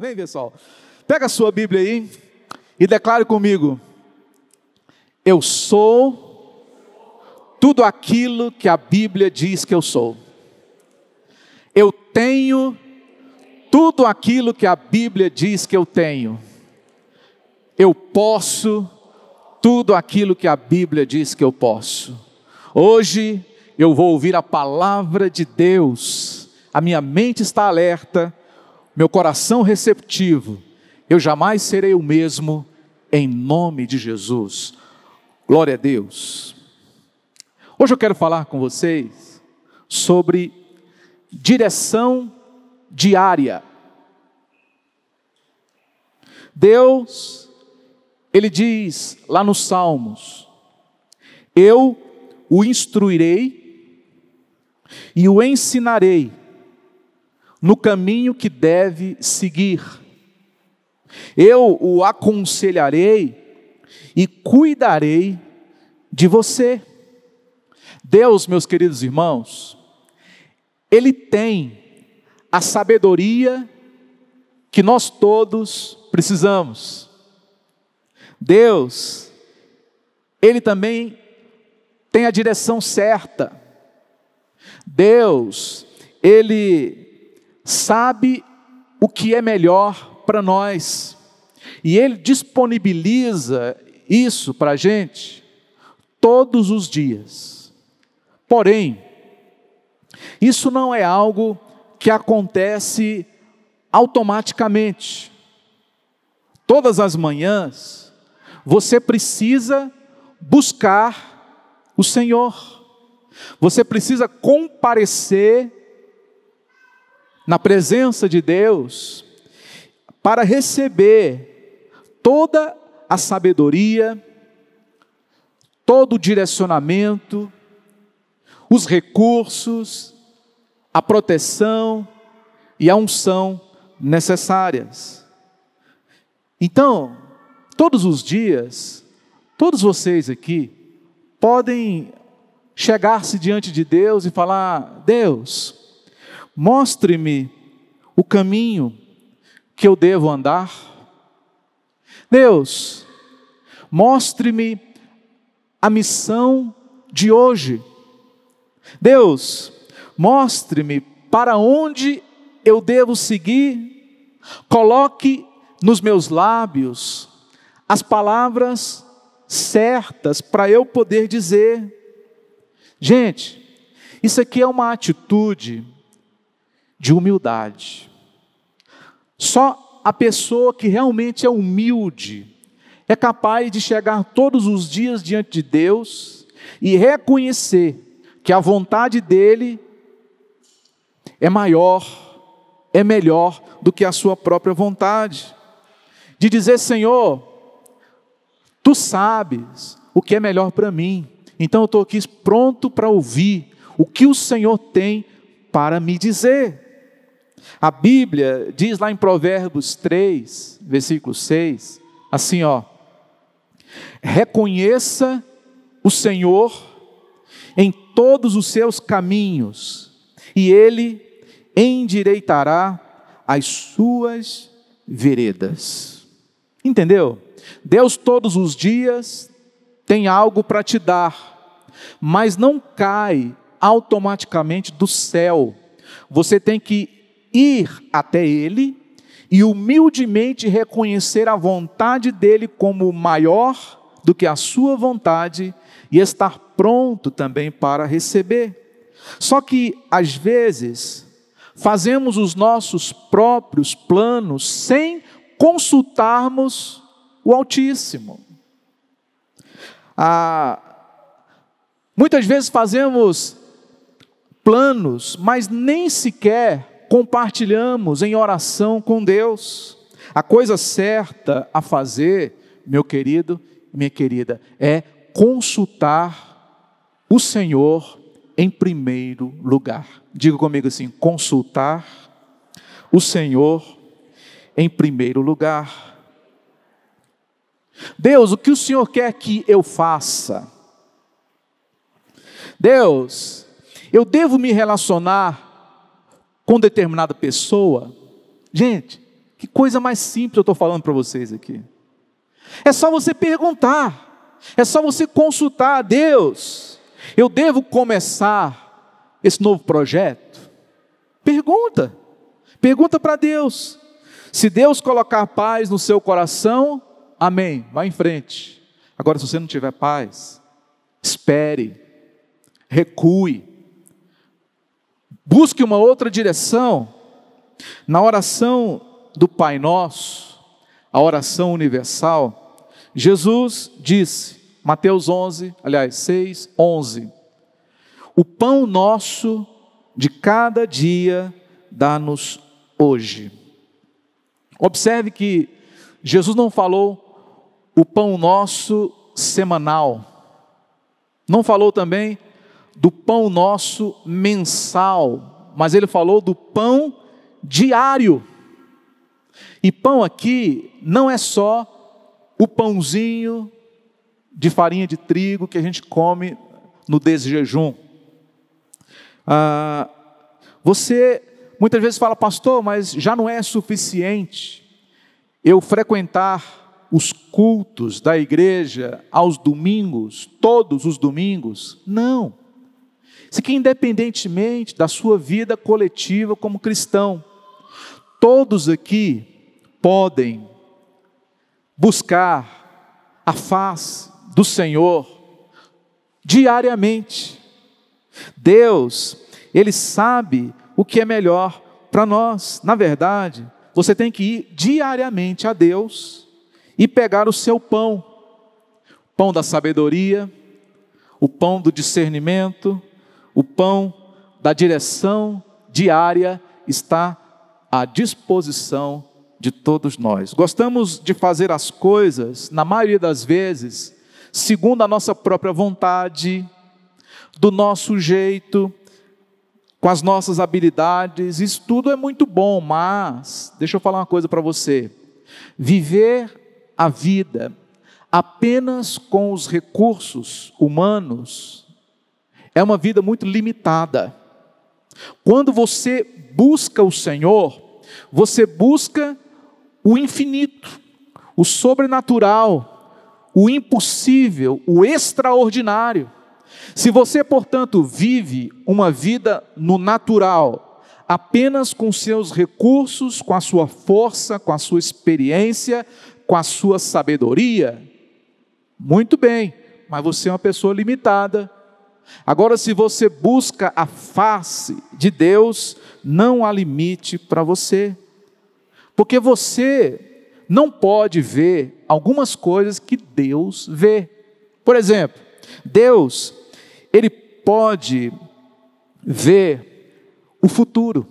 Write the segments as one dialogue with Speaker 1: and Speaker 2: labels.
Speaker 1: Vem, pessoal. Pega a sua Bíblia aí e declare comigo: Eu sou tudo aquilo que a Bíblia diz que eu sou. Eu tenho tudo aquilo que a Bíblia diz que eu tenho. Eu posso tudo aquilo que a Bíblia diz que eu posso. Hoje eu vou ouvir a palavra de Deus, a minha mente está alerta, meu coração receptivo, eu jamais serei o mesmo, em nome de Jesus. Glória a Deus. Hoje eu quero falar com vocês sobre direção diária. Deus, Ele diz lá nos Salmos: Eu o instruirei e o ensinarei no caminho que deve seguir. Eu o aconselharei e cuidarei de você. Deus, meus queridos irmãos, Ele tem a sabedoria que nós todos precisamos. Deus, Ele também tem a direção certa. Deus, Ele sabe o que é melhor para nós, e Ele disponibiliza isso para a gente todos os dias. Porém, isso não é algo que acontece automaticamente. Todas as manhãs, você precisa buscar o Senhor, você precisa comparecer na presença de Deus para receber toda a sabedoria, todo o direcionamento, os recursos, a proteção e a unção necessárias. Então, todos os dias, todos vocês aqui podem chegar-se diante de Deus e falar: Deus, mostre-me o caminho que eu devo andar. Deus, mostre-me a missão de hoje. Deus, mostre-me para onde eu devo seguir, coloque nos meus lábios as palavras certas para eu poder dizer. Gente, isso aqui é uma atitude de humildade. Só a pessoa que realmente é humilde é capaz de chegar todos os dias diante de Deus e reconhecer que a vontade dele é maior, é melhor do que a sua própria vontade. De dizer, Senhor, tu sabes o que é melhor para mim, então eu estou aqui pronto para ouvir o que o Senhor tem para me dizer. A Bíblia diz lá em Provérbios 3, versículo 6, assim ó: Reconheça o Senhor em todos os seus caminhos, e ele endireitará as suas veredas. Entendeu? Deus todos os dias tem algo para te dar, mas não cai automaticamente do céu. Você tem que ir até Ele e humildemente reconhecer a vontade dEle como maior do que a sua vontade e estar pronto também para receber. Só que, às vezes, fazemos os nossos próprios planos sem consultarmos o Altíssimo. Ah, muitas vezes fazemos planos, mas nem sequer compartilhamos em oração com Deus. A coisa certa a fazer, meu querido, minha querida, é consultar o Senhor em primeiro lugar. Diga comigo assim: consultar o Senhor em primeiro lugar. Deus, o que o Senhor quer que eu faça? Deus, eu devo me relacionar com determinada pessoa? Gente, Que coisa mais simples eu estou falando para vocês aqui. É só você perguntar, é só você consultar a Deus. Eu devo começar esse novo projeto? Pergunta, pergunta para Deus. Se Deus colocar paz no seu coração, amém, vá em frente. Agora, se você não tiver paz, espere, recue, busque uma outra direção. Na oração do Pai Nosso, a oração universal, Jesus disse, Mateus 11, aliás, 6, 11: O pão nosso de cada dia dá-nos hoje. Observe que Jesus não falou o pão nosso semanal, não falou também do pão nosso mensal, mas ele falou do pão diário. E pão aqui não é só o pãozinho de farinha de trigo que a gente come no desjejum. Ah, você muitas vezes fala, pastor, mas já não é suficiente eu frequentar os cultos da igreja aos domingos, todos os domingos? Não. Isso aqui, independentemente da sua vida coletiva como cristão, todos aqui podem buscar a face do Senhor diariamente. Deus, Ele sabe o que é melhor para nós. Na verdade, você tem que ir diariamente a Deus e pegar o seu pão, pão da sabedoria, o pão do discernimento, o pão da direção diária está à disposição de todos nós. Gostamos de fazer as coisas, na maioria das vezes, segundo a nossa própria vontade, do nosso jeito, com as nossas habilidades. Isso tudo é muito bom, mas deixa eu falar uma coisa para você. Viver a vida apenas com os recursos humanos é uma vida muito limitada. Quando você busca o Senhor, você busca o infinito, o sobrenatural, o impossível, o extraordinário. Se você, portanto, vive uma vida no natural, apenas com seus recursos, com a sua força, com a sua experiência, com a sua sabedoria, muito bem, mas você é uma pessoa limitada. Agora, se você busca a face de Deus, não há limite para você. Porque você não pode ver algumas coisas que Deus vê. Por exemplo, Deus, ele pode ver o futuro.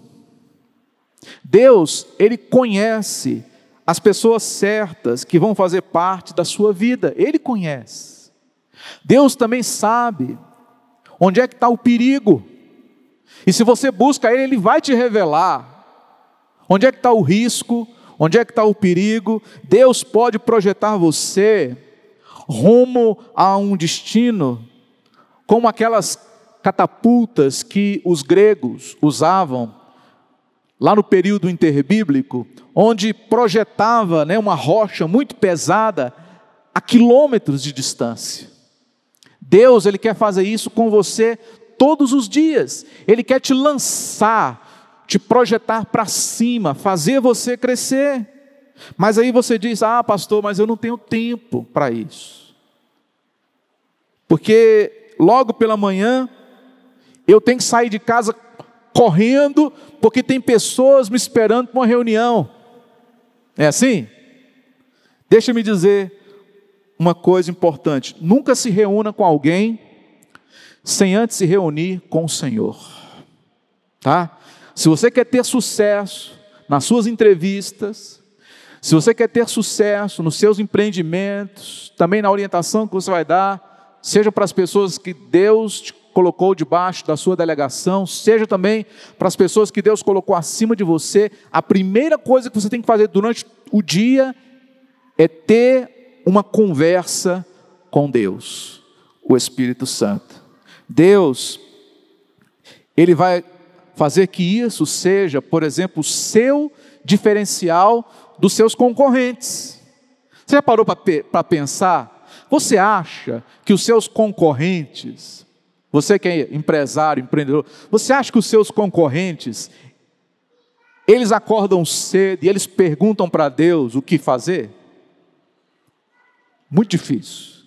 Speaker 1: Deus, ele conhece as pessoas certas que vão fazer parte da sua vida, ele conhece. Deus também sabe onde é que está o perigo. E se você busca ele, ele vai te revelar Onde é que está o risco? Onde é que está o perigo? Deus pode projetar você rumo a um destino, como aquelas catapultas que os gregos usavam lá no período interbíblico, onde projetava né, uma rocha muito pesada a quilômetros de distância. Deus, Ele quer fazer isso com você todos os dias, Ele quer te lançar te projetar para cima, fazer você crescer. Mas aí você diz: Ah, pastor, mas eu não tenho tempo para isso. Porque logo pela manhã eu tenho que sair de casa correndo, porque tem pessoas me esperando para uma reunião. É assim? Deixa-me dizer uma coisa importante: nunca se reúna com alguém sem antes se reunir com o Senhor. Tá? Se você quer ter sucesso nas suas entrevistas, se você quer ter sucesso nos seus empreendimentos, também na orientação que você vai dar, seja para as pessoas que Deus te colocou debaixo da sua delegação, seja também para as pessoas que Deus colocou acima de você, a primeira coisa que você tem que fazer durante o dia é ter uma conversa com Deus, o Espírito Santo. Deus, Ele vai fazer que isso seja, por exemplo, o seu diferencial dos seus concorrentes. Você já parou para pensar? Você acha que os seus concorrentes, você que é empresário, empreendedor, você acha que os seus concorrentes, eles acordam cedo e eles perguntam para Deus o que fazer? Muito difícil.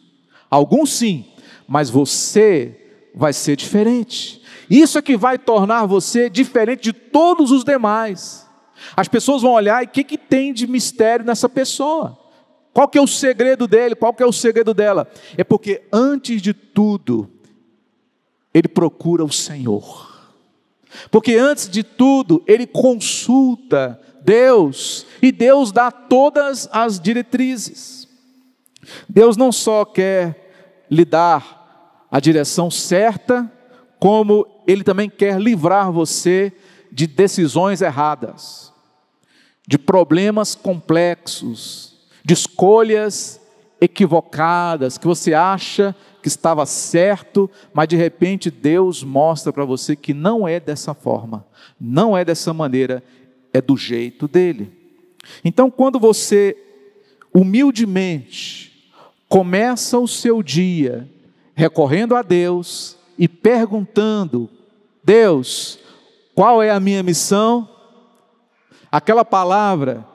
Speaker 1: Alguns sim, mas você vai ser diferente. Isso é que vai tornar você diferente de todos os demais. As pessoas vão olhar e o que, que tem de mistério nessa pessoa? Qual que é o segredo dele? Qual que é o segredo dela? É porque antes de tudo, ele procura o Senhor. Porque antes de tudo, ele consulta Deus e Deus dá todas as diretrizes. Deus não só quer lhe dar a direção certa, como ele também quer livrar você de decisões erradas, de problemas complexos, de escolhas equivocadas que você acha que estava certo, mas de repente Deus mostra para você que não é dessa forma, não é dessa maneira, é do jeito dele. Então, quando você humildemente começa o seu dia recorrendo a Deus e perguntando: Deus, qual é a minha missão? Aquela palavra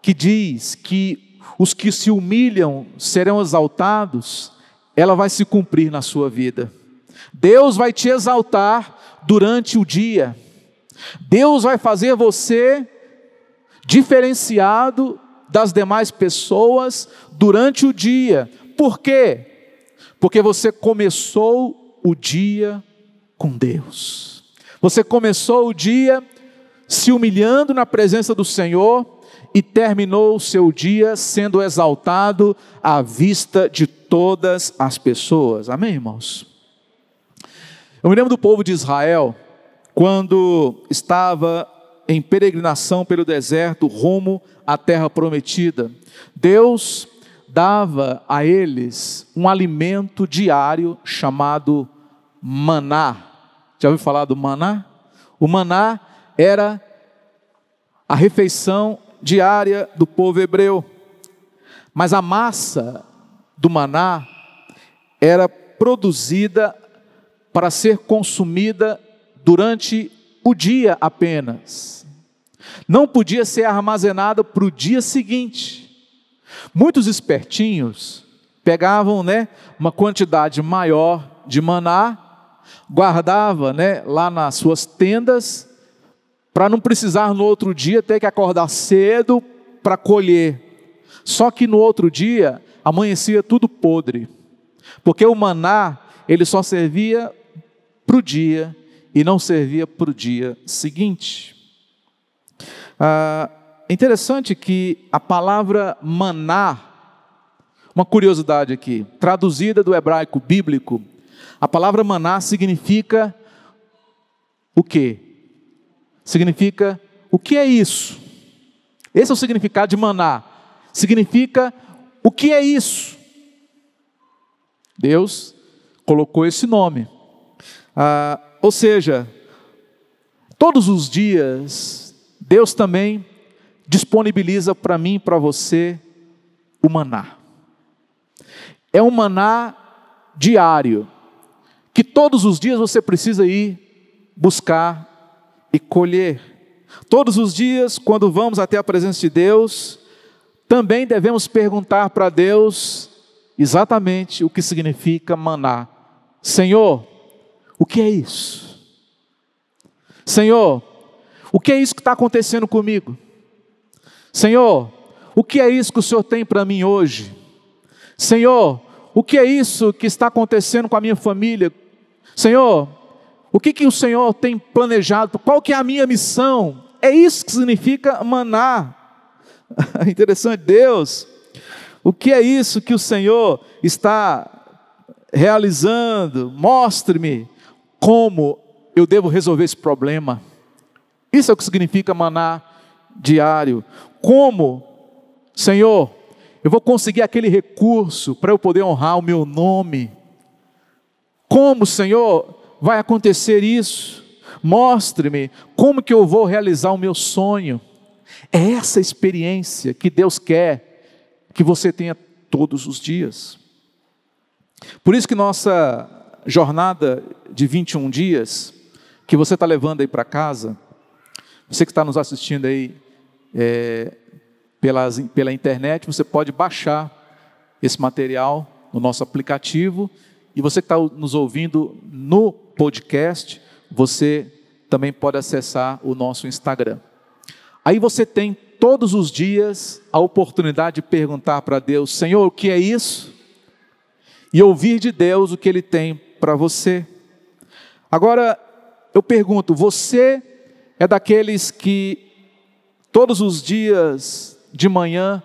Speaker 1: que diz que os que se humilham serão exaltados, ela vai se cumprir na sua vida. Deus vai te exaltar durante o dia. Deus vai fazer você diferenciado das demais pessoas durante o dia, por quê? Porque você começou o dia com Deus. Você começou o dia se humilhando na presença do Senhor e terminou o seu dia sendo exaltado à vista de todas as pessoas. Amém, irmãos? Eu me lembro do povo de Israel quando estava em peregrinação pelo deserto rumo à terra prometida. Deus dava a eles um alimento diário chamado maná. Já ouviu falar do maná? O maná era a refeição diária do povo hebreu. Mas a massa do maná era produzida para ser consumida durante o dia apenas. Não podia ser armazenada para o dia seguinte. Muitos espertinhos pegavam, né, uma quantidade maior de maná, guardava, né, lá nas suas tendas, para não precisar no outro dia ter que acordar cedo para colher. Só que no outro dia amanhecia tudo podre, porque o maná ele só servia para o dia e não servia para o dia seguinte. Ah, interessante que a palavra maná, uma curiosidade aqui, traduzida do hebraico bíblico, a palavra maná significa o quê? Significa o que é isso? Esse é o significado de maná. Significa o que é isso? Deus colocou esse nome. Ah, ou seja, todos os dias, Deus também disponibiliza para mim e para você o maná. É um maná diário, que todos os dias você precisa ir buscar e colher. Todos os dias, quando vamos até a presença de Deus, também devemos perguntar para Deus exatamente o que significa maná. Senhor, o que é isso? Senhor, o que é isso que está acontecendo comigo? Senhor, o que é isso que o Senhor tem para mim hoje? Senhor, o que é isso que está acontecendo com a minha família? Senhor, o que, que o Senhor tem planejado? Qual que é a minha missão? É isso que significa maná. Interessante, Deus. O que é isso que o Senhor está realizando? Mostre-me como eu devo resolver esse problema. Isso é o que significa maná diário. Como, Senhor, eu vou conseguir aquele recurso para eu poder honrar o meu nome? Como, Senhor, vai acontecer isso? Mostre-me como que eu vou realizar o meu sonho. É essa experiência que Deus quer que você tenha todos os dias. Por isso que nossa jornada de 21 dias, que você está levando aí para casa, você que está nos assistindo aí é, pelas, pela internet, você pode baixar esse material no nosso aplicativo. E você que está nos ouvindo no podcast, você também pode acessar o nosso Instagram. Aí você tem todos os dias a oportunidade de perguntar para Deus: Senhor, o que é isso? E ouvir de Deus o que Ele tem para você. Agora, eu pergunto: você é daqueles que todos os dias de manhã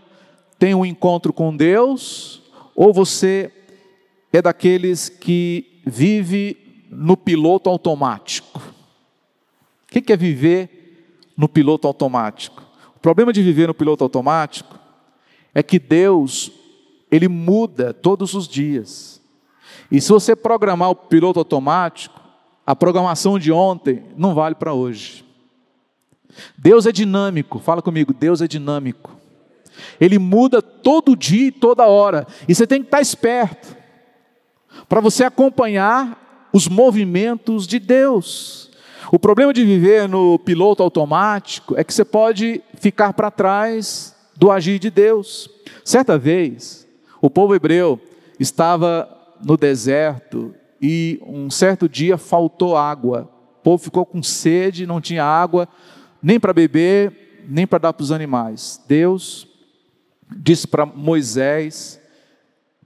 Speaker 1: tem um encontro com Deus, ou você é daqueles que vive no piloto automático? O que é viver no piloto automático? O problema de viver no piloto automático é que Deus, Ele muda todos os dias. E se você programar o piloto automático, a programação de ontem não vale para hoje. Deus é dinâmico, fala comigo, Deus é dinâmico. Ele muda todo dia e toda hora. E você tem que estar esperto para você acompanhar os movimentos de Deus. O problema de viver no piloto automático é que você pode ficar para trás do agir de Deus. Certa vez, o povo hebreu estava no deserto e um certo dia faltou água. O povo ficou com sede, não tinha água nem para beber, nem para dar para os animais. Deus disse para Moisés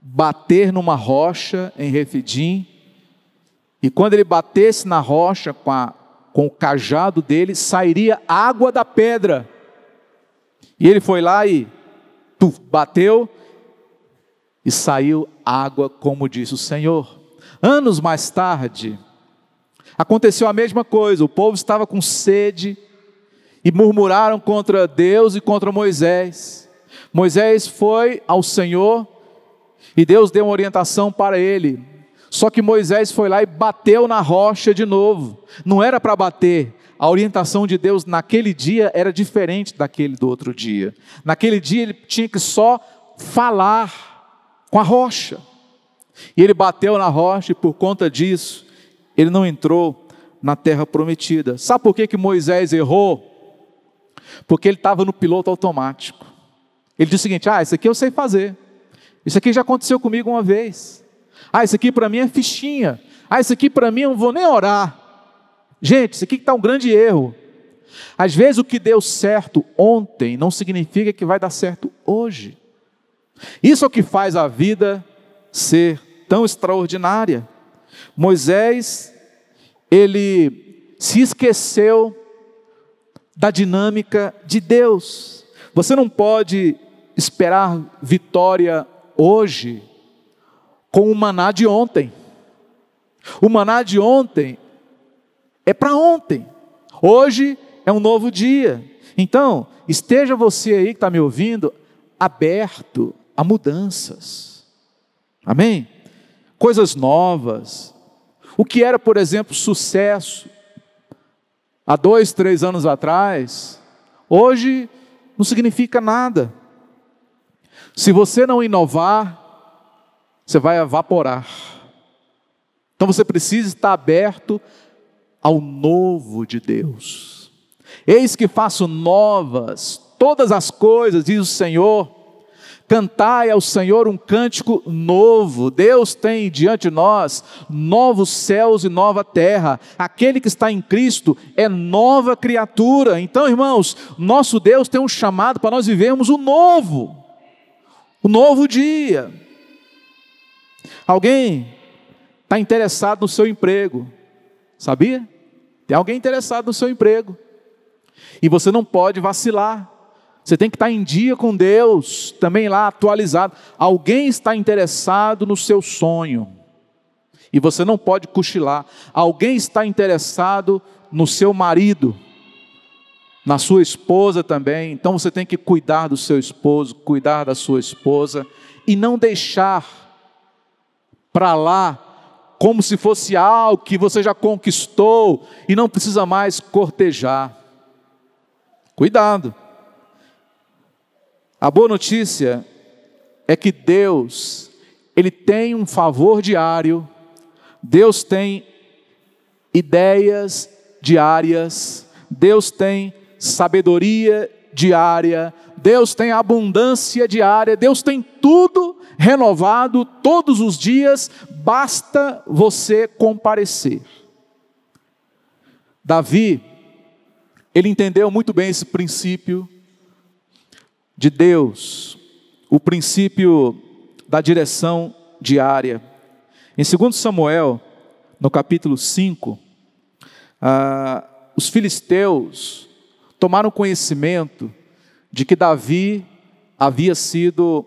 Speaker 1: bater numa rocha em Refidim, e quando ele batesse na rocha com, a, com o cajado dele, sairia água da pedra. E ele foi lá e tuf, bateu, e saiu água, como disse o Senhor. Anos mais tarde, aconteceu a mesma coisa, o povo estava com sede, e murmuraram contra Deus e contra Moisés. Moisés foi ao Senhor e Deus deu uma orientação para ele. Só que Moisés foi lá e bateu na rocha de novo. Não era para bater. A orientação de Deus naquele dia era diferente daquele do outro dia. Naquele dia ele tinha que só falar com a rocha. E ele bateu na rocha e por conta disso ele não entrou na terra prometida. Sabe por que, que Moisés errou? Porque ele estava no piloto automático. Ele disse o seguinte: Ah, isso aqui eu sei fazer. Isso aqui já aconteceu comigo uma vez. Ah, isso aqui para mim é fichinha. Ah, isso aqui para mim eu não vou nem orar. Gente, isso aqui está um grande erro. Às vezes o que deu certo ontem não significa que vai dar certo hoje. Isso é o que faz a vida ser tão extraordinária. Moisés, ele se esqueceu da dinâmica de Deus. Você não pode esperar vitória hoje com o maná de ontem. O maná de ontem é para ontem. Hoje é um novo dia. Então, esteja você aí que está me ouvindo, aberto a mudanças. Amém? Coisas novas. O que era, por exemplo, sucesso há dois, três anos atrás, hoje não significa nada. Se você não inovar, você vai evaporar. Então você precisa estar aberto ao novo de Deus. Eis que faço novas todas as coisas, diz o Senhor. Cantai ao Senhor um cântico novo. Deus tem diante de nós novos céus e nova terra. Aquele que está em Cristo é nova criatura. Então, irmãos, nosso Deus tem um chamado para nós vivermos o novo, o novo dia. Alguém está interessado no seu emprego, sabia? Tem alguém interessado no seu emprego. E você não pode vacilar. Você tem que estar em dia com Deus, também lá atualizado. Alguém está interessado no seu sonho. E você não pode cochilar. Alguém está interessado no seu marido, na sua esposa também. Então você tem que cuidar do seu esposo, cuidar da sua esposa e não deixar para lá como se fosse algo que você já conquistou e não precisa mais cortejar. Cuidado. A boa notícia é que Deus, Ele tem um favor diário, Deus tem ideias diárias, Deus tem sabedoria diária, Deus tem abundância diária, Deus tem tudo renovado todos os dias, basta você comparecer. Davi, ele entendeu muito bem esse princípio de Deus, o princípio da direção diária. Em 2 Samuel, no capítulo 5, ah, os filisteus tomaram conhecimento de que Davi havia sido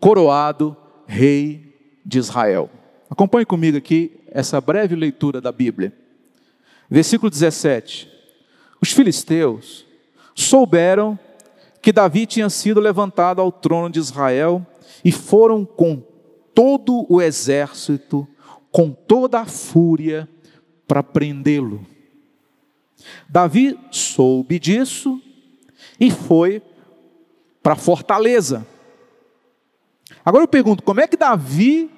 Speaker 1: coroado rei de Israel. Acompanhe comigo aqui essa breve leitura da Bíblia. Versículo 17. Os filisteus souberam que Davi tinha sido levantado ao trono de Israel e foram com todo o exército, com toda a fúria, para prendê-lo. Davi soube disso e foi para a fortaleza. Agora eu pergunto: como é que Davi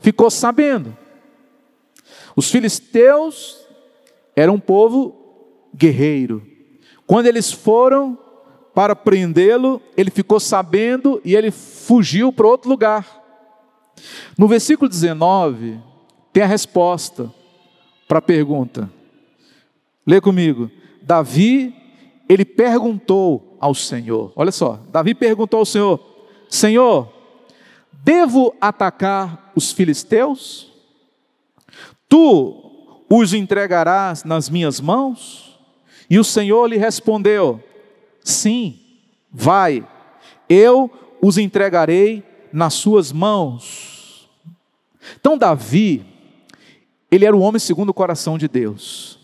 Speaker 1: ficou sabendo? Os filisteus eram um povo guerreiro. Quando eles foram para prendê-lo, ele ficou sabendo e ele fugiu para outro lugar. No versículo 19, tem a resposta para a pergunta. Lê comigo. Davi, ele perguntou ao Senhor. Olha só, Davi perguntou ao Senhor: Senhor, devo atacar os filisteus? Tu os entregarás nas minhas mãos? E o Senhor lhe respondeu: Sim, vai, eu os entregarei nas suas mãos. Então, Davi, ele era o homem segundo o coração de Deus.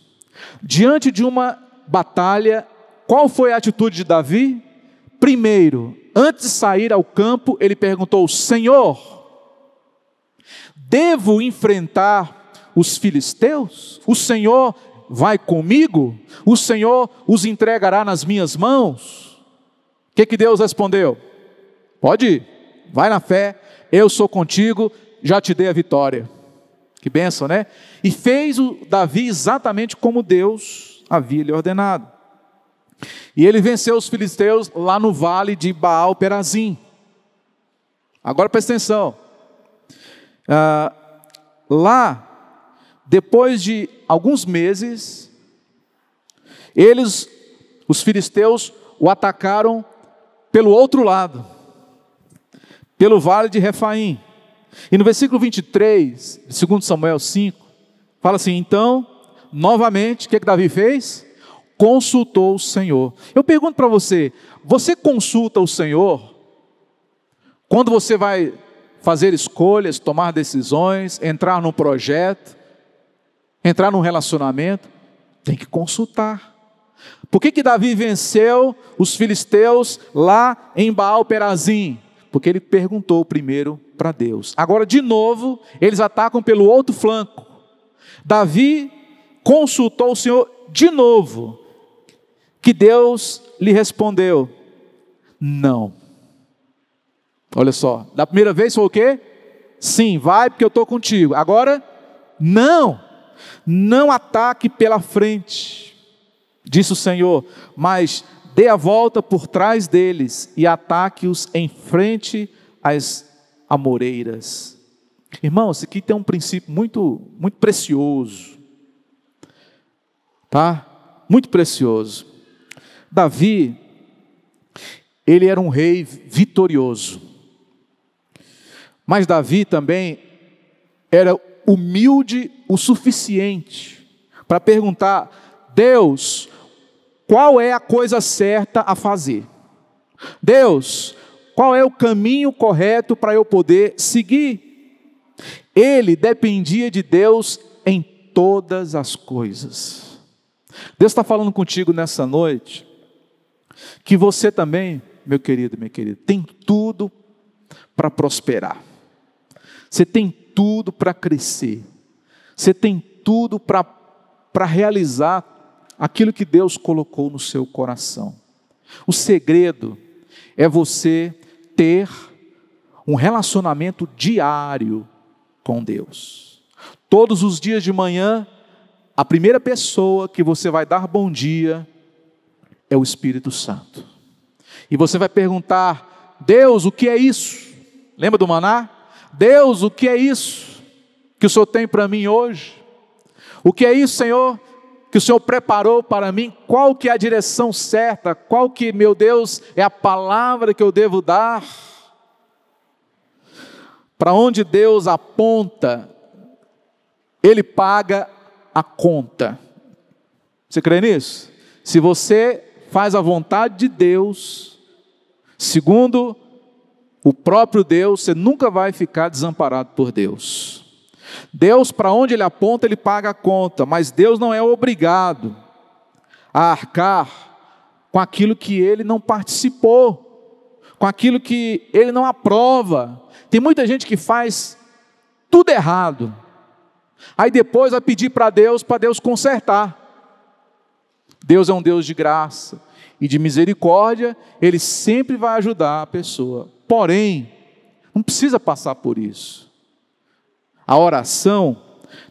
Speaker 1: Diante de uma batalha, qual foi a atitude de Davi? Primeiro, antes de sair ao campo, ele perguntou: Senhor, devo enfrentar os filisteus? O Senhor vai comigo? O Senhor os entregará nas minhas mãos? O que, que Deus respondeu? Pode ir, vai na fé, eu sou contigo, já te dei a vitória. Que benção, né? E fez o Davi exatamente como Deus havia lhe ordenado. E ele venceu os filisteus lá no vale de Baal Perazim. Agora presta atenção. Ah, lá depois de alguns meses, eles, os filisteus, o atacaram pelo outro lado, pelo vale de Refaim. E no versículo 23, de 2 Samuel 5, fala assim: então, novamente, o que, que Davi fez? Consultou o Senhor. Eu pergunto para você: você consulta o Senhor quando você vai fazer escolhas, tomar decisões, entrar num projeto? Entrar num relacionamento, tem que consultar. Por que, que Davi venceu os filisteus lá em Baal Perazim? Porque ele perguntou primeiro para Deus. Agora, de novo, eles atacam pelo outro flanco. Davi consultou o Senhor de novo. Que Deus lhe respondeu: Não. Olha só, da primeira vez foi o quê? Sim, vai porque eu estou contigo. Agora, não. Não ataque pela frente, disse o Senhor, mas dê a volta por trás deles e ataque-os em frente às amoreiras. Irmãos, aqui tem um princípio muito, muito precioso, tá? Muito precioso. Davi, ele era um rei vitorioso, mas Davi também era humilde o suficiente para perguntar: Deus, qual é a coisa certa a fazer? Deus, qual é o caminho correto para eu poder seguir? Ele dependia de Deus em todas as coisas. Deus está falando contigo nessa noite, que você também, meu querido, minha querida, tem tudo para prosperar. Você tem tudo para crescer, você tem tudo para realizar aquilo que Deus colocou no seu coração. O segredo é você ter um relacionamento diário com Deus. Todos os dias de manhã, a primeira pessoa que você vai dar bom dia é o Espírito Santo. E você vai perguntar: Deus, o que é isso? Lembra do maná? Deus, o que é isso que o Senhor tem para mim hoje? O que é isso, Senhor, que o Senhor preparou para mim? Qual que é a direção certa? Qual que, meu Deus, é a palavra que eu devo dar? Para onde Deus aponta, Ele paga a conta. Você crê nisso? Se você faz a vontade de Deus, segundo o próprio Deus, você nunca vai ficar desamparado por Deus. Deus, para onde Ele aponta, Ele paga a conta, mas Deus não é obrigado a arcar com aquilo que Ele não participou, com aquilo que Ele não aprova. Tem muita gente que faz tudo errado, aí depois vai pedir para Deus, para Deus consertar. Deus é um Deus de graça e de misericórdia, Ele sempre vai ajudar a pessoa. Porém, não precisa passar por isso. A oração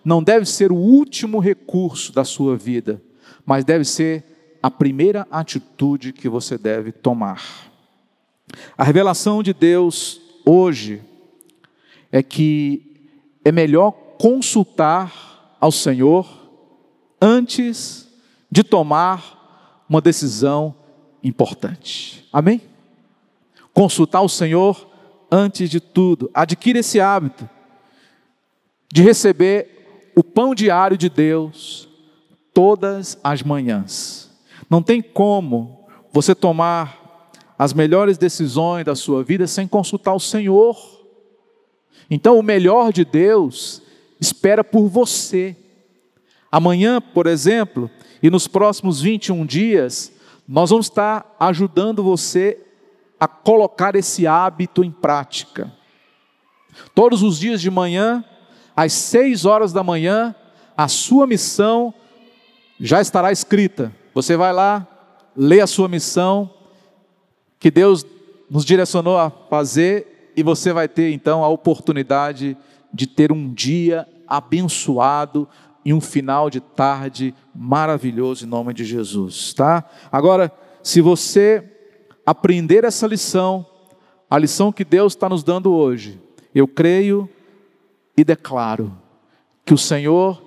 Speaker 1: não deve ser o último recurso da sua vida, mas deve ser a primeira atitude que você deve tomar. A revelação de Deus hoje é que é melhor consultar ao Senhor antes de tomar uma decisão importante. Amém? Consultar o Senhor antes de tudo. Adquira esse hábito de receber o pão diário de Deus todas as manhãs. Não tem como você tomar as melhores decisões da sua vida sem consultar o Senhor. Então, o melhor de Deus espera por você. Amanhã, por exemplo, e nos próximos 21 dias, nós vamos estar ajudando você a colocar esse hábito em prática. Todos os dias de manhã, às 6 horas da manhã, a sua missão já estará escrita. Você vai lá, lê a sua missão, que Deus nos direcionou a fazer, e você vai ter então a oportunidade de ter um dia abençoado, e um final de tarde maravilhoso em nome de Jesus, tá? Agora, se você aprender essa lição, a lição que Deus está nos dando hoje, eu creio e declaro que o Senhor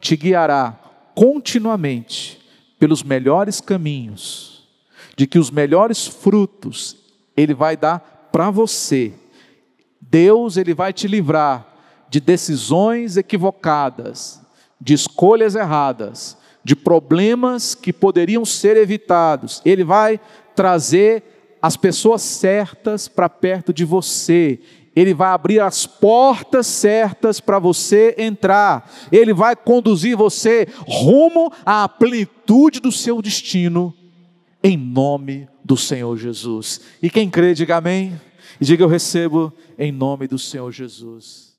Speaker 1: te guiará continuamente pelos melhores caminhos, de que os melhores frutos Ele vai dar para você. Deus, Ele vai te livrar de decisões equivocadas, de escolhas erradas, de problemas que poderiam ser evitados. Ele vai trazer as pessoas certas para perto de você. Ele vai abrir as portas certas para você entrar. Ele vai conduzir você rumo à plenitude do seu destino, em nome do Senhor Jesus. E quem crê, diga amém. E diga eu recebo em nome do Senhor Jesus.